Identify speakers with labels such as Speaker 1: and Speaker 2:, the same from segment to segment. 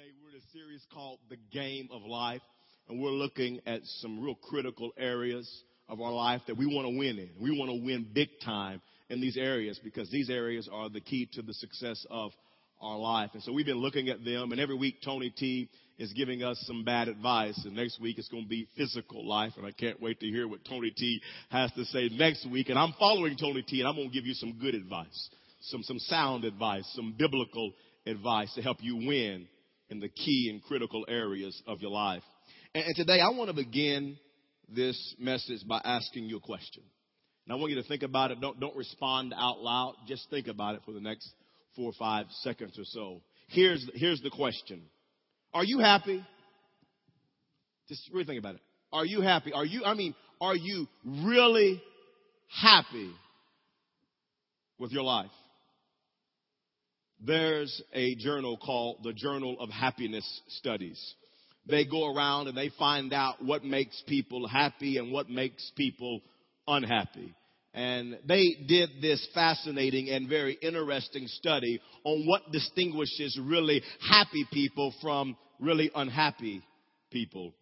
Speaker 1: today. We're in a series called The Game of Life, and we're looking at some real critical areas of our life that we want to win in. We want to win big time in these areas because these areas are the key to the success of our life. And so we've been looking at them, and every week Tony T is giving us some bad advice. And next week it's going to be physical life, and I can't wait to hear what Tony T has to say next week. And I'm following Tony T, and I'm going to give you some good advice, some some sound advice, some biblical advice to help you win in the key and critical areas of your life. And, and today I want to begin this message by asking you a question. And I want you to think about it. Don't, don't respond out loud. Just think about it for the next four or five seconds or so. Here's, here's the question. Are you happy? Just really think about it. Are you happy? Are you, I mean, are you really happy with your life? There's a journal called the Journal of Happiness Studies. They go around and they find out what makes people happy and what makes people unhappy. And they did this fascinating and very interesting study on what distinguishes really happy people from really unhappy people.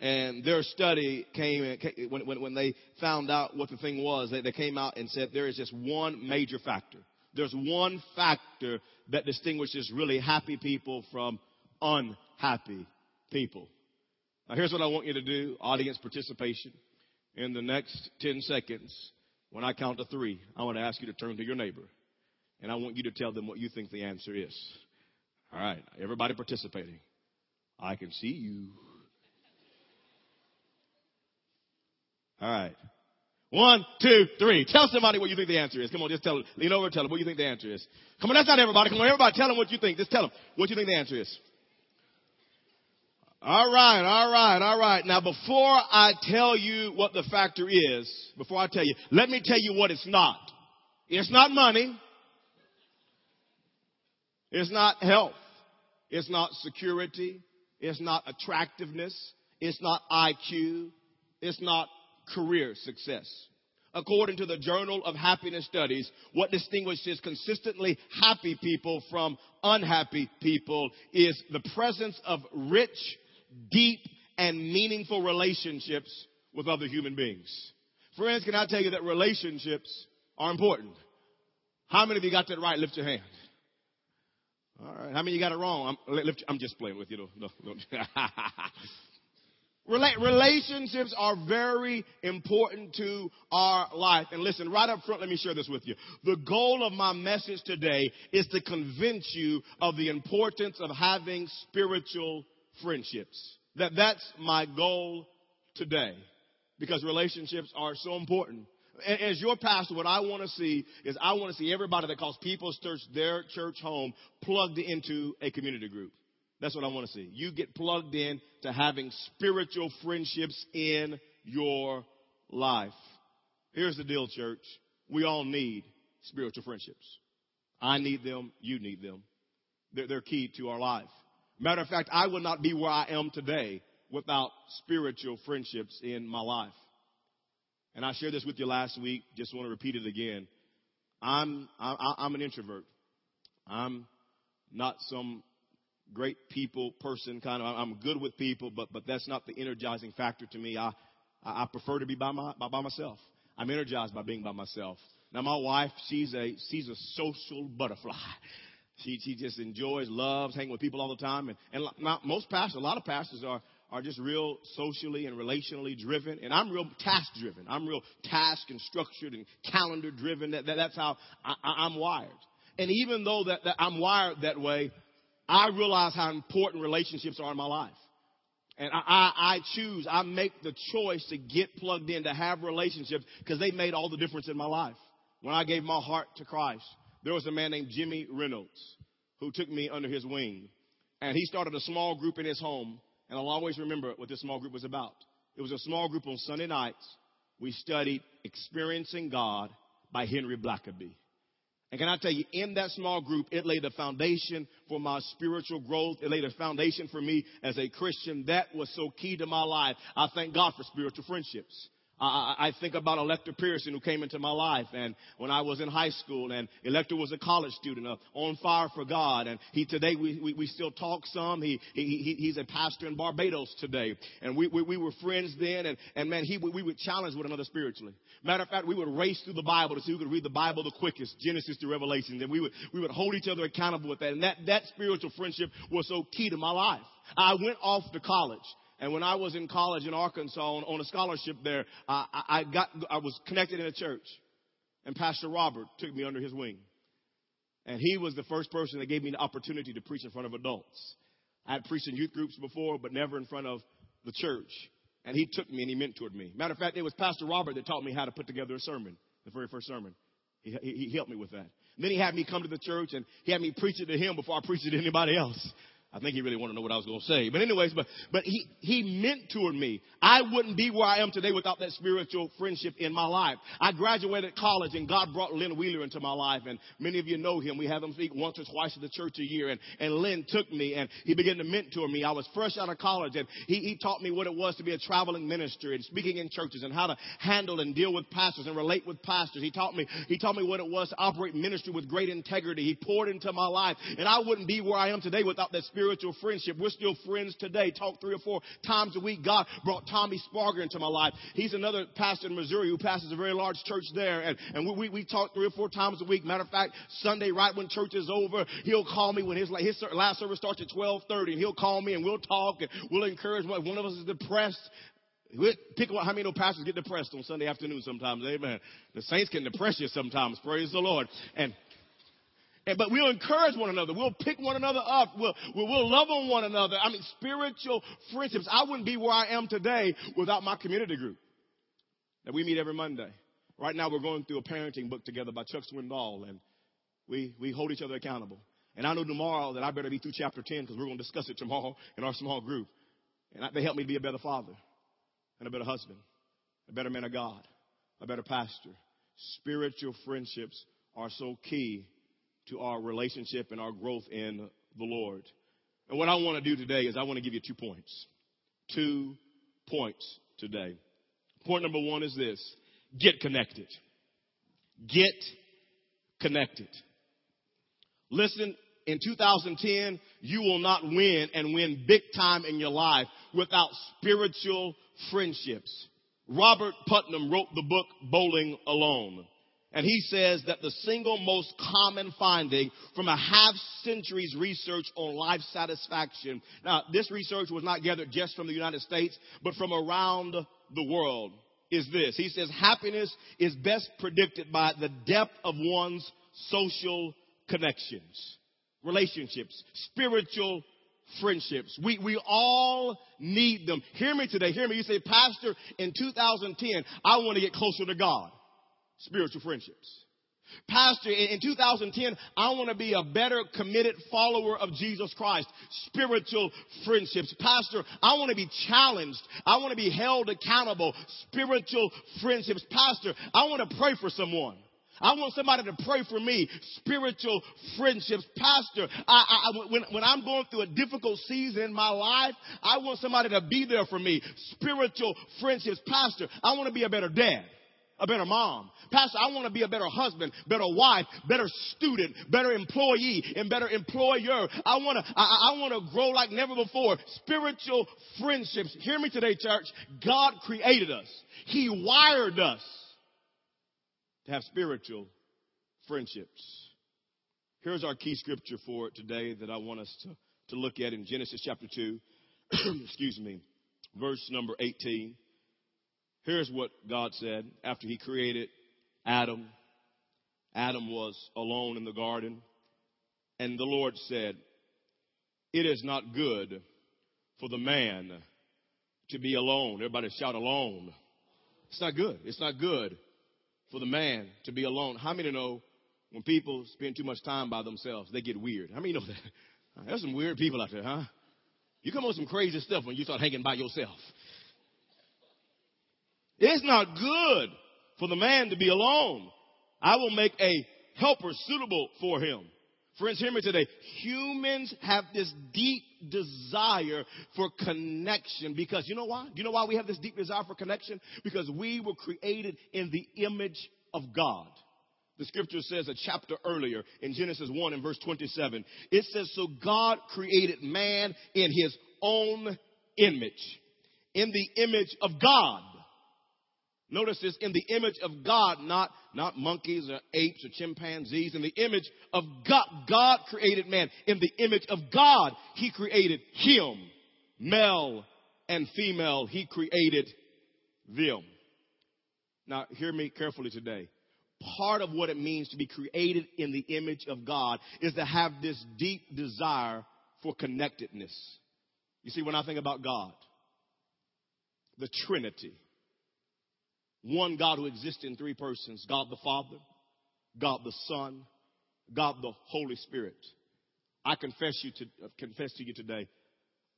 Speaker 1: And their study came, when, when, when they found out what the thing was, they, they came out and said there is just one major factor. There's one factor that distinguishes really happy people from unhappy people. Now here's what I want you to do, audience participation. In the next 10 seconds, when I count to three, I want to ask you to turn to your neighbor. And I want you to tell them what you think the answer is. All right, everybody participating. I can see you. All right. One, two, three. Tell somebody what you think the answer is. Come on, just tell them. Lean over and tell them what you think the answer is. Come on, that's not everybody. Come on, everybody, tell them what you think. Just tell them what you think the answer is. All right, all right, all right. Now, before I tell you what the factor is, before I tell you, let me tell you what it's not. It's not money. It's not health. It's not security. It's not attractiveness. It's not IQ. It's not career success. According to the Journal of Happiness Studies, what distinguishes consistently happy people from unhappy people is the presence of rich, deep, and meaningful relationships with other human beings. Friends, can I tell you that relationships are important? How many of you got that right? Lift your hand. All right. How many of you got it wrong? I'm, lift, I'm just playing with you. No, no, no. Relationships are very important to our life. And listen, right up front, let me share this with you. The goal of my message today is to convince you of the importance of having spiritual friendships. That that's my goal today. Because relationships are so important. As your pastor, what I want to see is I want to see everybody that calls People's Church their church home plugged into a community group. That's what I want to see. You get plugged in to having spiritual friendships in your life. Here's the deal, church. We all need spiritual friendships. I need them. You need them. They're, they're key to our life. Matter of fact, I would not be where I am today without spiritual friendships in my life. And I shared this with you last week. Just want to repeat it again. I'm, I, I'm an introvert. I'm not some great people person kind of I'm good with people, but but that's not the energizing factor to me. I I prefer to be by my by, by myself. I'm energized by being by myself. Now my wife, she's a she's a social butterfly. She she just enjoys, loves hanging with people all the time, and and not, most pastors, a lot of pastors are are just real socially and relationally driven, and I'm real task driven. I'm real task and structured and calendar driven. That, that that's how I, I'm wired. And even though that, that I'm wired that way, I realize how important relationships are in my life. And I, I, I choose, I make the choice to get plugged in, to have relationships, because they made all the difference in my life. When I gave my heart to Christ, there was a man named Jimmy Reynolds who took me under his wing. And he started a small group in his home. And I'll always remember what this small group was about. It was a small group on Sunday nights. We studied Experiencing God by Henry Blackaby. And can I tell you, in that small group, it laid the foundation for my spiritual growth. It laid a foundation for me as a Christian. That was so key to my life. I thank God for spiritual friendships. I, I think about Elector Pearson who came into my life and when I was in high school and Elector was a college student uh, on fire for God and he today we, we, we still talk some. He, he, he's a pastor in Barbados today and we, we, we were friends then and, and man, he, we would challenge one another spiritually. Matter of fact, we would race through the Bible to see who could read the Bible the quickest, Genesis to Revelation. And we would, we would hold each other accountable with that. And that, that spiritual friendship was so key to my life. I went off to college. And when I was in college in Arkansas on, on a scholarship there, I, I got I was connected in a church, and Pastor Robert took me under his wing, and he was the first person that gave me the opportunity to preach in front of adults. I had preached in youth groups before, but never in front of the church. And he took me and he mentored me. Matter of fact, it was Pastor Robert that taught me how to put together a sermon, the very first sermon. He, he, he helped me with that. And then he had me come to the church and he had me preach it to him before I preached it to anybody else. I think he really wanted to know what I was going to say. But anyways, but, but he, he mentored me. I wouldn't be where I am today without that spiritual friendship in my life. I graduated college and God brought Lynn Wheeler into my life. And many of you know him. We have him speak once or twice at the church a year. And, and Lynn took me and he began to mentor me. I was fresh out of college and he, he taught me what it was to be a traveling minister and speaking in churches and how to handle and deal with pastors and relate with pastors. He taught me, he taught me what it was to operate ministry with great integrity. He poured into my life and I wouldn't be where I am today without that spirit spiritual friendship. We're still friends today. Talk three or four times a week. God brought Tommy Sparger into my life. He's another pastor in Missouri who pastors a very large church there. And, and we, we, we talk three or four times a week. Matter of fact, Sunday, right when church is over, he'll call me when his, his last service starts at 1230 and he'll call me and we'll talk and we'll encourage one. One of us is depressed. Pick how many know pastors get depressed on Sunday afternoon sometimes. Amen. The saints can depress you sometimes. Praise the Lord. And, but we'll encourage one another. We'll pick one another up. We'll, we'll, love on one another. I mean, spiritual friendships. I wouldn't be where I am today without my community group that we meet every Monday. Right now, we're going through a parenting book together by Chuck Swindoll, and we, we hold each other accountable. And I know tomorrow that I better be through chapter 10 because we're going to discuss it tomorrow in our small group. And they help me to be a better father and a better husband, a better man of God, a better pastor. Spiritual friendships are so key to our relationship and our growth in the Lord. And what I want to do today is I want to give you two points. Two points today. Point number one is this. Get connected. Get connected. Listen, in 2010, you will not win and win big time in your life without spiritual friendships. Robert Putnam wrote the book Bowling Alone. And he says that the single most common finding from a half century's research on life satisfaction. Now, this research was not gathered just from the United States, but from around the world is this. He says happiness is best predicted by the depth of one's social connections, relationships, spiritual friendships. We, we all need them. Hear me today. Hear me. You say, Pastor, in 2010, I want to get closer to God spiritual friendships. Pastor, in 2010, I want to be a better committed follower of Jesus Christ. Spiritual friendships. Pastor, I want to be challenged. I want to be held accountable. Spiritual friendships. Pastor, I want to pray for someone. I want somebody to pray for me. Spiritual friendships. Pastor, I, I, when, when I'm going through a difficult season in my life, I want somebody to be there for me. Spiritual friendships. Pastor, I want to be a better dad a better mom. Pastor, I want to be a better husband, better wife, better student, better employee, and better employer. I want to, I, I want to grow like never before. Spiritual friendships. Hear me today, church. God created us. He wired us to have spiritual friendships. Here's our key scripture for it today that I want us to, to look at in Genesis chapter 2. Excuse me. Verse number 18. Here's what God said after he created Adam. Adam was alone in the garden. And the Lord said, It is not good for the man to be alone. Everybody shout alone. It's not good. It's not good for the man to be alone. How many know when people spend too much time by themselves, they get weird? How many know that? There's some weird people out there, huh? You come on some crazy stuff when you start hanging by yourself. It's not good for the man to be alone. I will make a helper suitable for him. Friends, hear me today. Humans have this deep desire for connection because you know why? You know why we have this deep desire for connection? Because we were created in the image of God. The scripture says a chapter earlier in Genesis 1 and verse 27. It says, So God created man in his own image. In the image of God. Notice this, in the image of God, not, not monkeys or apes or chimpanzees. In the image of God, God created man. In the image of God, He created him. Male and female, He created them. Now, hear me carefully today. Part of what it means to be created in the image of God is to have this deep desire for connectedness. You see, when I think about God, the Trinity, one God who exists in three persons God the Father, God the Son, God the Holy Spirit. I confess, you to, uh, confess to you today,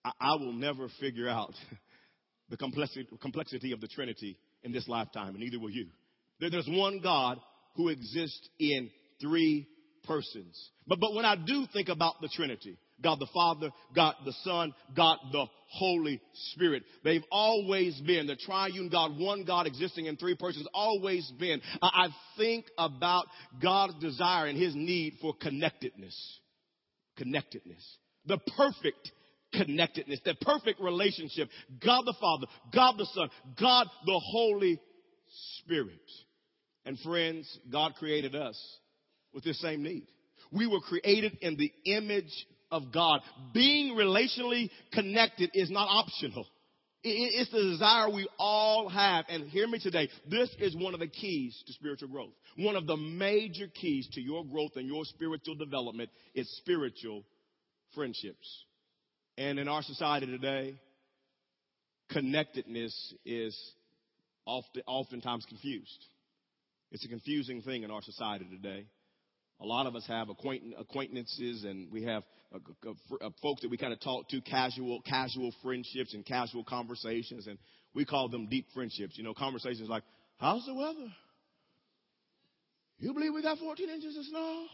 Speaker 1: I, I will never figure out the complexity, complexity of the Trinity in this lifetime, and neither will you. There's one God who exists in three persons. But, but when I do think about the Trinity, God the Father, God the Son, God the Holy Spirit. They've always been the triune God, one God existing in three persons, always been. I think about God's desire and his need for connectedness. Connectedness. The perfect connectedness, the perfect relationship. God the Father, God the Son, God the Holy Spirit. And friends, God created us with this same need. We were created in the image of God. Being relationally connected is not optional. It's the desire we all have. And hear me today. This is one of the keys to spiritual growth. One of the major keys to your growth and your spiritual development is spiritual friendships. And in our society today, connectedness is often, oftentimes confused. It's a confusing thing in our society today. A lot of us have acquaintances and we have folks that we kind of talk to, casual, casual friendships and casual conversations, and we call them deep friendships. You know, conversations like, "How's the weather? You believe we got 14 inches of snow?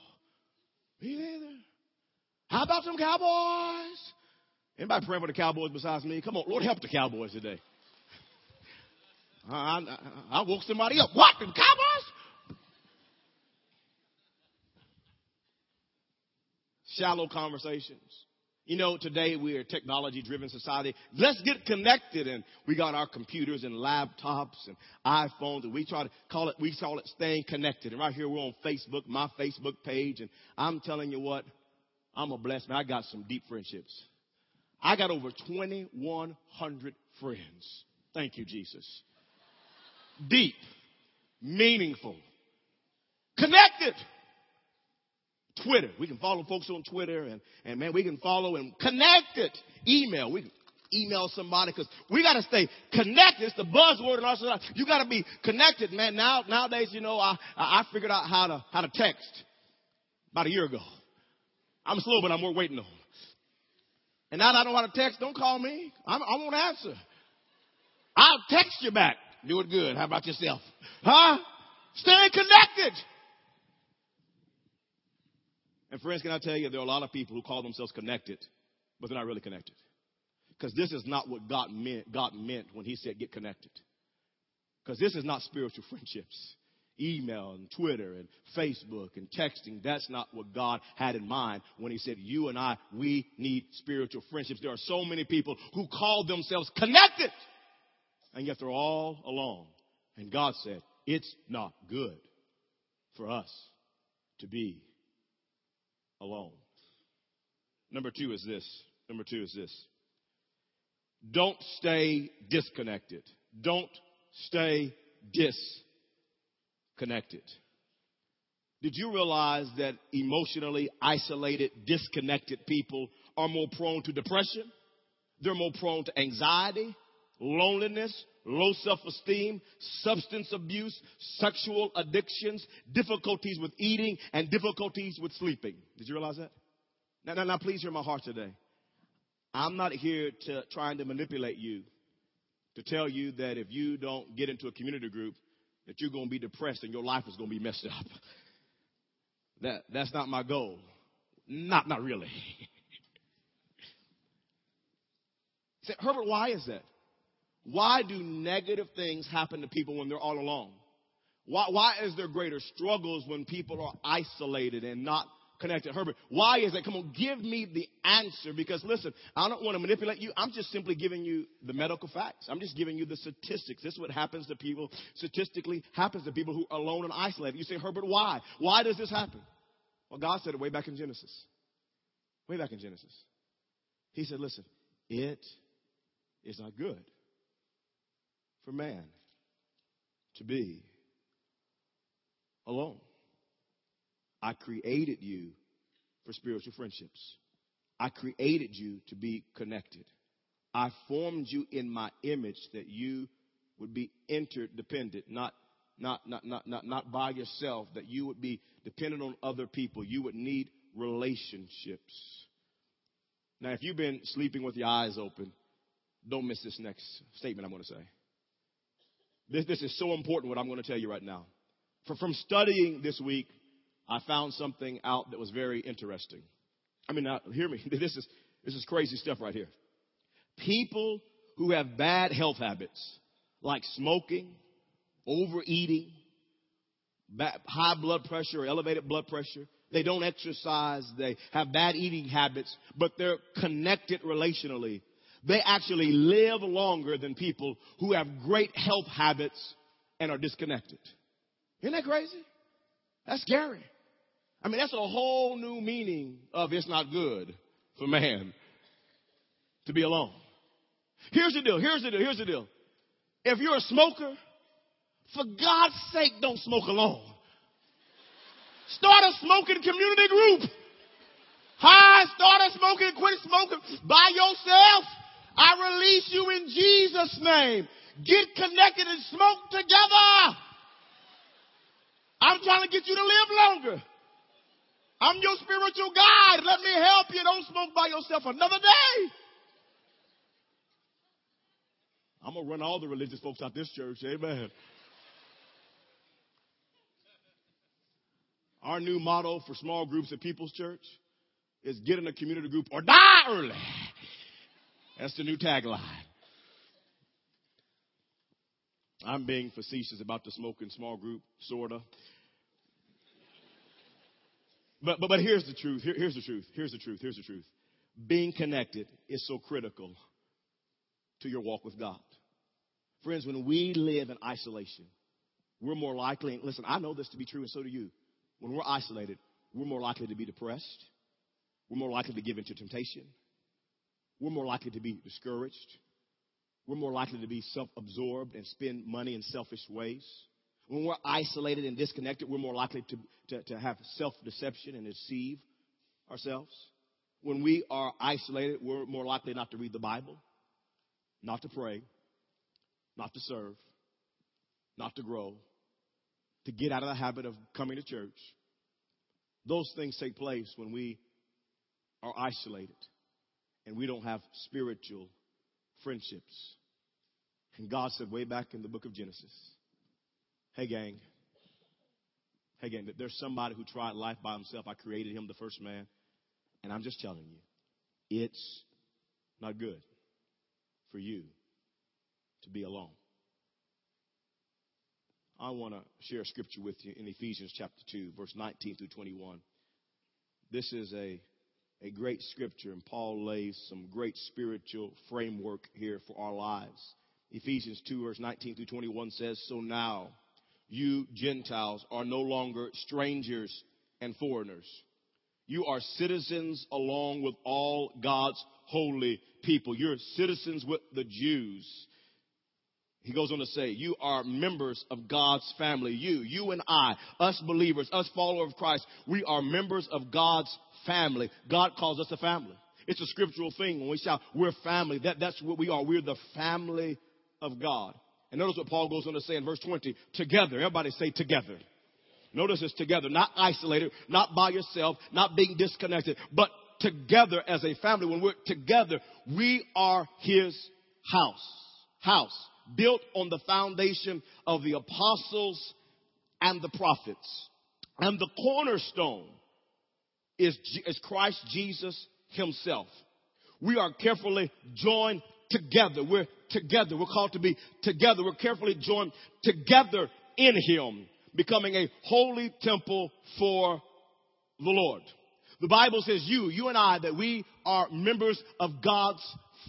Speaker 1: Me neither. How about some cowboys? Anybody praying for the cowboys besides me? Come on, Lord, help the cowboys today. I, I, I woke somebody up. What? The cowboys? Shallow conversations. You know, today we're a technology driven society. Let's get connected. And we got our computers and laptops and iPhones and we try to call it, we call it staying connected. And right here we're on Facebook, my Facebook page. And I'm telling you what, I'm a blessed man. I got some deep friendships. I got over 2,100 friends. Thank you, Jesus. Deep, meaningful, connected. Twitter. We can follow folks on Twitter and, and man, we can follow and connect it. Email. We can email somebody because we got to stay connected. It's the buzzword in our society. You got to be connected, man. Now, nowadays, you know, I, I figured out how to, how to text about a year ago. I'm slow, but I'm worth waiting on. And now that I know how to text, don't call me. I'm, I won't answer. I'll text you back. Do it good. How about yourself? Huh? Stay connected. And friends, can I tell you, there are a lot of people who call themselves connected, but they're not really connected. Because this is not what God meant, God meant when He said get connected. Because this is not spiritual friendships. Email and Twitter and Facebook and texting, that's not what God had in mind when He said, You and I, we need spiritual friendships. There are so many people who call themselves connected, and yet they're all alone. And God said, It's not good for us to be alone. Number two is this. Number two is this. Don't stay disconnected. Don't stay disconnected. Did you realize that emotionally isolated, disconnected people are more prone to depression? They're more prone to anxiety, loneliness, low self esteem, substance abuse, sexual addictions, difficulties with eating, and difficulties with sleeping. Did you realize that? Now, now, now, please hear my heart today. I'm not here to trying to manipulate you to tell you that if you don't get into a community group, that you're going to be depressed and your life is going to be messed up. That, that's not my goal. Not, not really. Say, Herbert, why is that? Why do negative things happen to people when they're all alone? Why, why is there greater struggles when people are isolated and not connected? Herbert, why is that? Come on, give me the answer because listen, I don't want to manipulate you. I'm just simply giving you the medical facts. I'm just giving you the statistics. This is what happens to people, statistically happens to people who are alone and isolated. You say, Herbert, why? Why does this happen? Well, God said it way back in Genesis. Way back in Genesis. He said, listen, it is not good for man to be alone. I created you for spiritual friendships. I created you to be connected. I formed you in my image that you would be interdependent, not not not not not not by yourself, that you would be dependent on other people. You would need relationships. Now, if you've been sleeping with your eyes open, don't miss this next statement I'm going to say. This, this is so important what I'm going to tell you right now. For, from studying this week, I found something out that was very interesting. I mean, now, hear me. This is, this is crazy stuff right here. People who have bad health habits, like smoking, overeating, high blood pressure or elevated blood pressure, they don't exercise, they have bad eating habits, but they're connected relationally they actually live longer than people who have great health habits and are disconnected. Isn't that crazy? That's scary. I mean, that's a whole new meaning of it's not good for man to be alone. Here's the deal. Here's the deal. Here's the deal. If you're a smoker, for God's sake, don't smoke alone. Start a smoking community group. Hi, start a smoking, quit smoking by yourself. I release you in Jesus' name. Get connected and smoke together. I'm trying to get you to live longer. I'm your spiritual guide. Let me help you. Don't smoke by yourself another day. I'm going to run all the religious folks out this church. Amen. Our new motto for small groups at People's Church is get in a community group or die early. That's the new tagline. I'm being facetious about the smoking small group, sorta. But, but, but here's the truth. Here, here's the truth. Here's the truth. Here's the truth. Being connected is so critical to your walk with God. Friends, when we live in isolation, we're more likely, and listen, I know this to be true, and so do you. When we're isolated, we're more likely to be depressed. We're more likely to give into temptation we're more likely to be discouraged. We're more likely to be self absorbed and spend money in selfish ways. When we're isolated and disconnected, we're more likely to, to, to have self deception and deceive ourselves. When we are isolated, we're more likely not to read the Bible, not to pray, not to serve, not to grow, to get out of the habit of coming to church. Those things take place when we are isolated and we don't have spiritual friendships. And God said way back in the book of Genesis, hey gang, hey gang, there's somebody who tried life by himself. I created him, the first man. And I'm just telling you, it's not good for you to be alone. I want to share a scripture with you in Ephesians chapter 2, verse 19 through 21. This is a a great scripture, and Paul lays some great spiritual framework here for our lives. Ephesians 2, verse 19 through 21 says, So now you Gentiles are no longer strangers and foreigners. You are citizens along with all God's holy people. You're citizens with the Jews. He goes on to say, You are members of God's family. You, you and I, us believers, us followers of Christ, we are members of God's family. God calls us a family. It's a scriptural thing when we shout, we're family. That, that's what we are. We're the family of God. And notice what Paul goes on to say in verse 20. Together. Everybody say together. Notice it's together, not isolated, not by yourself, not being disconnected, but together as a family. When we're together, we are his house. House. Built on the foundation of the apostles and the prophets. And the cornerstone is, is Christ Jesus himself. We are carefully joined together. We're together. We're called to be together. We're carefully joined together in him, becoming a holy temple for the Lord. The Bible says you, you and I, that we are members of God's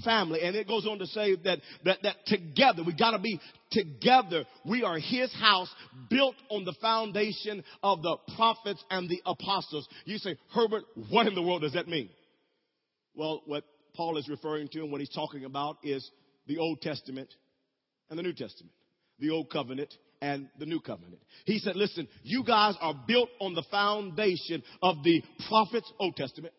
Speaker 1: family. And it goes on to say that, that, that together, we gotta be together. We are His house built on the foundation of the prophets and the apostles. You say, Herbert, what in the world does that mean? Well, what Paul is referring to and what he's talking about is the Old Testament and the New Testament. The Old Covenant and the new covenant. He said, listen, you guys are built on the foundation of the prophets, Old Testament,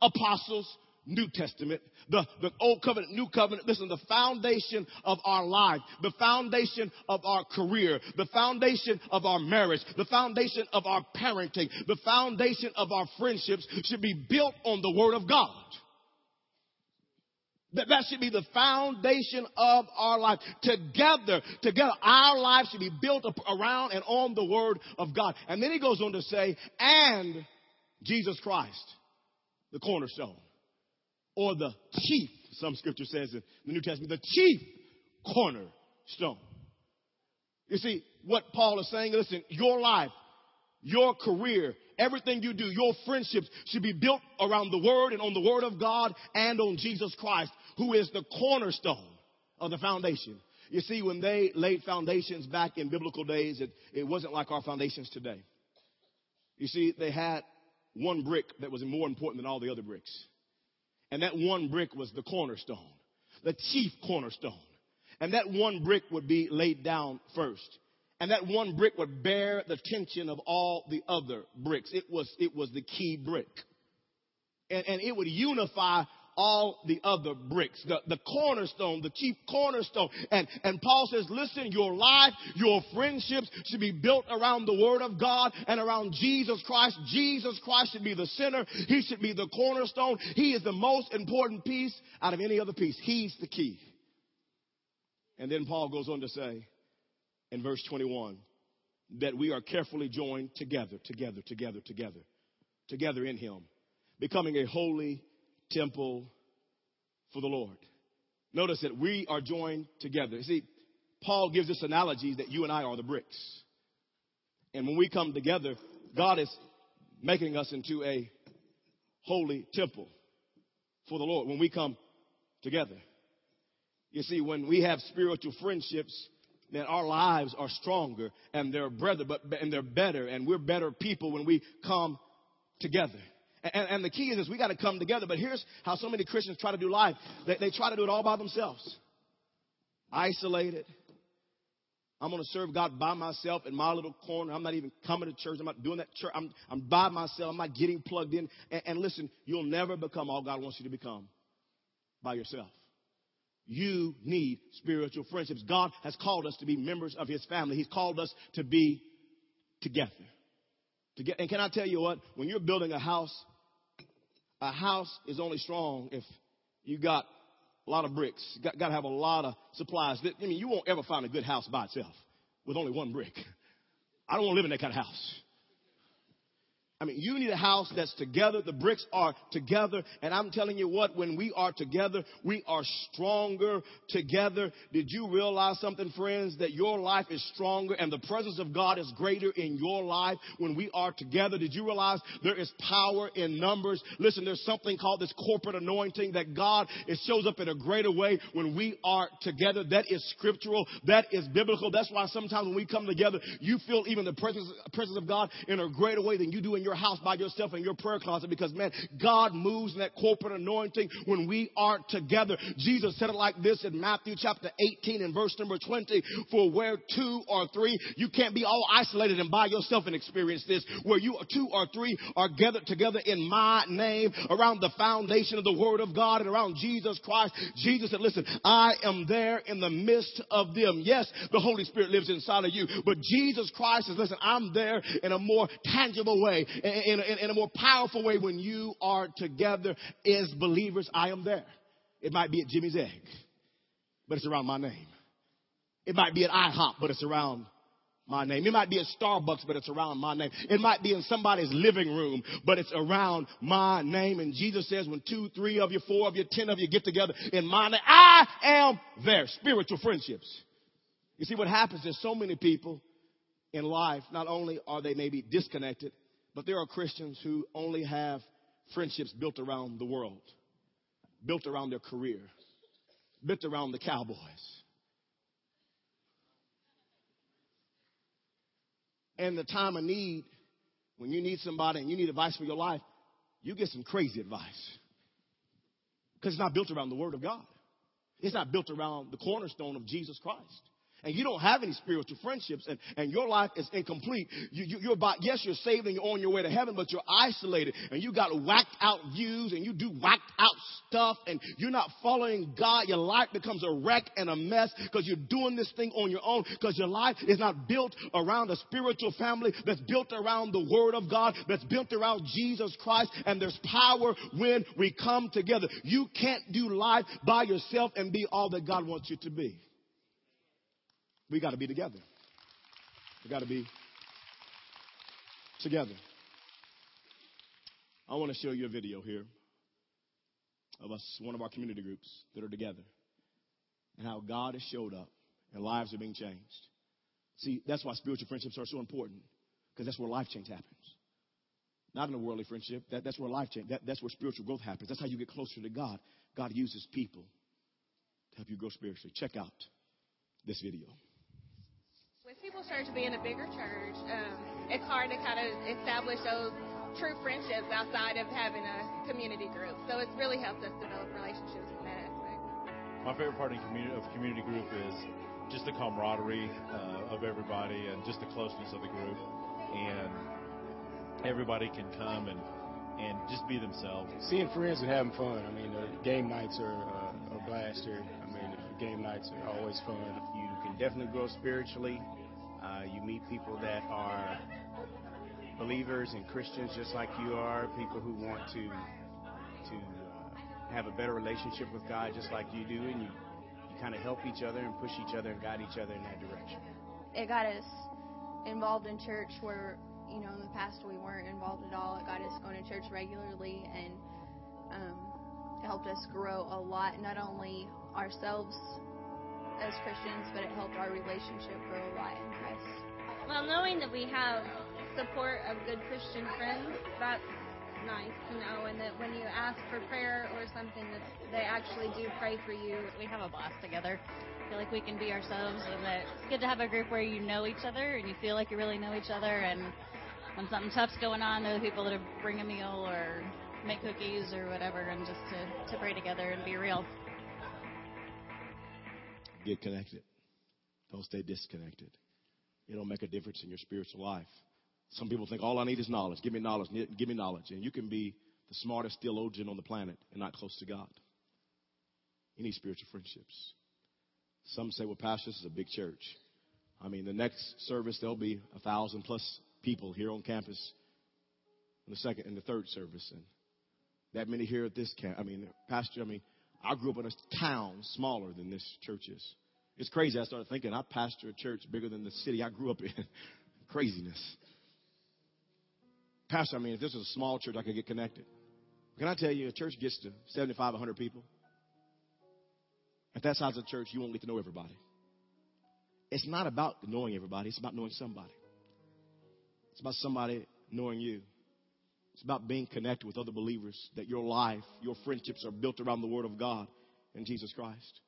Speaker 1: apostles, New Testament, the, the Old Covenant, New Covenant. Listen, the foundation of our life, the foundation of our career, the foundation of our marriage, the foundation of our parenting, the foundation of our friendships should be built on the Word of God. That, that should be the foundation of our life. Together, together, our life should be built around and on the Word of God. And then he goes on to say, and Jesus Christ, the cornerstone, or the chief, some scripture says in the New Testament, the chief cornerstone. You see, what Paul is saying, listen, your life, your career, everything you do, your friendships should be built around the Word and on the Word of God and on Jesus Christ who is the cornerstone of the foundation. You see, when they laid foundations back in biblical days, it, it wasn't like our foundations today. You see, they had one brick that was more important than all the other bricks. And that one brick was the cornerstone, the chief cornerstone. And that one brick would be laid down first. And that one brick would bear the tension of all the other bricks. It was, it was the key brick. And, and it would unify all the other bricks, the, the cornerstone, the chief cornerstone. And, and Paul says, listen, your life, your friendships should be built around the Word of God and around Jesus Christ. Jesus Christ should be the center. He should be the cornerstone. He is the most important piece out of any other piece. He's the key. And then Paul goes on to say in verse 21 that we are carefully joined together, together, together, together, together in Him, becoming a holy temple for the Lord. Notice that we are joined together. See, Paul gives us analogies that you and I are the bricks. And when we come together, God is making us into a holy temple for the Lord when we come together. You see, when we have spiritual friendships, then our lives are stronger and they're brother, but and they're better, and we're better people when we come together. And, and the key is this, we got to come together. But here's how so many Christians try to do life. They, they try to do it all by themselves. Isolated. I'm going to serve God by myself in my little corner. I'm not even coming to church. I'm not doing that church. I'm, I'm by myself. I'm not getting plugged in. And, and listen, you'll never become all God wants you to become by yourself. You need spiritual friendships. God has called us to be members of His family. He's called us to be together. together. and can I tell you what? When you're building a house, a house is only strong if you got a lot of bricks. You got, got to have a lot of supplies. I mean, you won't ever find a good house by itself with only one brick. I don't want to live in that kind of house. I mean, you need a house that's together. The bricks are together. And I'm telling you what, when we are together, we are stronger together. Did you realize something, friends? That your life is stronger and the presence of God is greater in your life when we are together. Did you realize there is power in numbers? Listen, there's something called this corporate anointing that God, it shows up in a greater way when we are together. That is scriptural. That is biblical. That's why sometimes when we come together, you feel even the presence, presence of God in a greater way than you do in your your house by yourself in your prayer closet because man, God moves in that corporate anointing when we are together. Jesus said it like this in Matthew chapter 18 and verse number 20. For where two or three, you can't be all isolated and by yourself and experience this. Where you two or three are gathered together in my name around the foundation of the word of God and around Jesus Christ. Jesus said, listen, I am there in the midst of them. Yes, the Holy Spirit lives inside of you, but Jesus Christ is, listen, I'm there in a more tangible way in, in, in a more powerful way when you are together as believers. I am there. It might be at Jimmy's Egg, but it's around my name. It might be at IHOP, but it's around my name. It might be at Starbucks, but it's around my name. It might be in somebody's living room, but it's around my name. And Jesus says, when two, three of you, four of you, ten of you get together in my name, I am there. Spiritual friendships. You see what happens is so many people in life, not only are they maybe disconnected, but there are Christians who only have friendships built around the world, built around their career, built around the Cowboys. And the time of need, when you need somebody and you need advice for your life, you get some crazy advice. Because it's not built around the Word of God. It's not built around the cornerstone of Jesus Christ and you don't have any spiritual friendships and, and your life is incomplete, you, you, you're about, yes, you're saved and you're on your way to heaven, but you're isolated and you got whacked out views and you do whacked out stuff and you're not following God. Your life becomes a wreck and a mess because you're doing this thing on your own because your life is not built around a spiritual family that's built around the Word of God, that's built around Jesus Christ and there's power when we come together. You can't do life by yourself and be all that God wants you to be. We got to be together. We got to be together. I want to show you a video here of us, one of our community groups that are together, and how God has showed up and lives are being changed. See, that's why spiritual friendships are so important, because that's where life change happens. Not in a worldly friendship. That, that's where life change. That, that's where spiritual growth happens. That's how you get closer to God. God uses people to help you grow spiritually. Check out this video
Speaker 2: with People's Church being a bigger church, um, it's hard to kind of establish those true friendships outside of having a community group. So it's really helped us develop relationships in that aspect.
Speaker 3: My favorite part of community, of community group is just the camaraderie uh, of everybody and just the closeness of the group. And everybody can come and, and just be themselves.
Speaker 4: Seeing friends and having fun. I mean, uh, game nights are uh, a blast here. I mean, game nights are always fun.
Speaker 5: You can definitely grow spiritually uh, you meet people that are believers and Christians just like you are, people who want to to uh, have a better relationship with God just like you do, and you you kind of help each other and push each other and guide each other in that direction.
Speaker 6: It got us involved in church where you know in the past we weren't involved at all. It got us going to church regularly and um, helped us grow a lot, not only ourselves as Christians, but it helped our relationship grow a lot in Christ.
Speaker 7: Well, knowing that we have support of good Christian friends, that's nice to know, and that when you ask for prayer or something, that they actually do pray for you.
Speaker 8: We have a blast together. I feel like we can be ourselves, and that it's good to have a group where you know each other and you feel like you really know each other. And when something tough's going on, they're the people that bring a meal or make cookies or whatever, and just to, to pray together and be real.
Speaker 1: Get connected. Don't stay disconnected. It'll make a difference in your spiritual life. Some people think all I need is knowledge. Give me knowledge. Give me knowledge. And you can be the smartest theologian on the planet and not close to God. Need spiritual friendships. Some say, well, Pastor, this is a big church. I mean, the next service, there'll be a thousand plus people here on campus in the second and the third service. And that many here at this camp. I mean, Pastor, I mean, I grew up in a town smaller than this church is. It's crazy. I started thinking I pastor a church bigger than the city I grew up in. Craziness. Pastor, I mean, if this was a small church, I could get connected. Can I tell you, a church gets to 75, 100 people. At that size of church, you won't get to know everybody. It's not about knowing everybody, it's about knowing somebody. It's about somebody knowing you. It's about being connected with other believers, that your life, your friendships are built around the Word of God and Jesus Christ.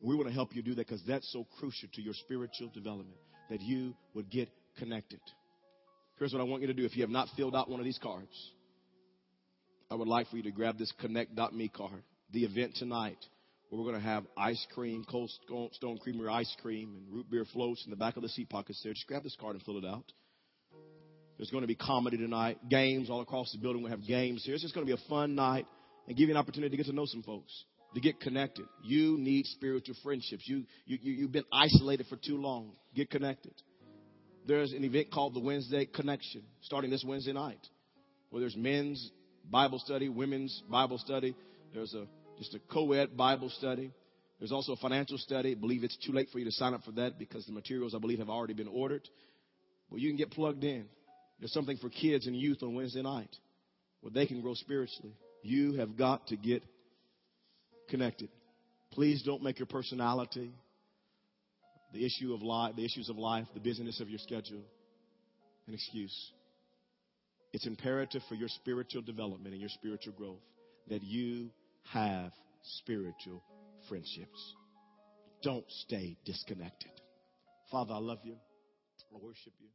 Speaker 1: And we want to help you do that because that's so crucial to your spiritual development, that you would get connected. Here's what I want you to do. If you have not filled out one of these cards, I would like for you to grab this connect.me card. The event tonight, where we're going to have ice cream, cold stone creamery ice cream, and root beer floats in the back of the seat pockets there. Just grab this card and fill it out. There's going to be comedy tonight, games all across the building. We'll have games here. It's just going to be a fun night and give you an opportunity to get to know some folks, to get connected. You need spiritual friendships. You, you, you, you've been isolated for too long. Get connected. There's an event called the Wednesday Connection starting this Wednesday night where there's men's Bible study, women's Bible study. There's a, just a co-ed Bible study. There's also a financial study. I believe it's too late for you to sign up for that because the materials, I believe, have already been ordered. But you can get plugged in. There's something for kids and youth on Wednesday night where they can grow spiritually. You have got to get connected. Please don't make your personality, the issue of life, the issues of life, the busyness of your schedule, an excuse. It's imperative for your spiritual development and your spiritual growth that you have spiritual friendships. Don't stay disconnected. Father, I love you. I worship you.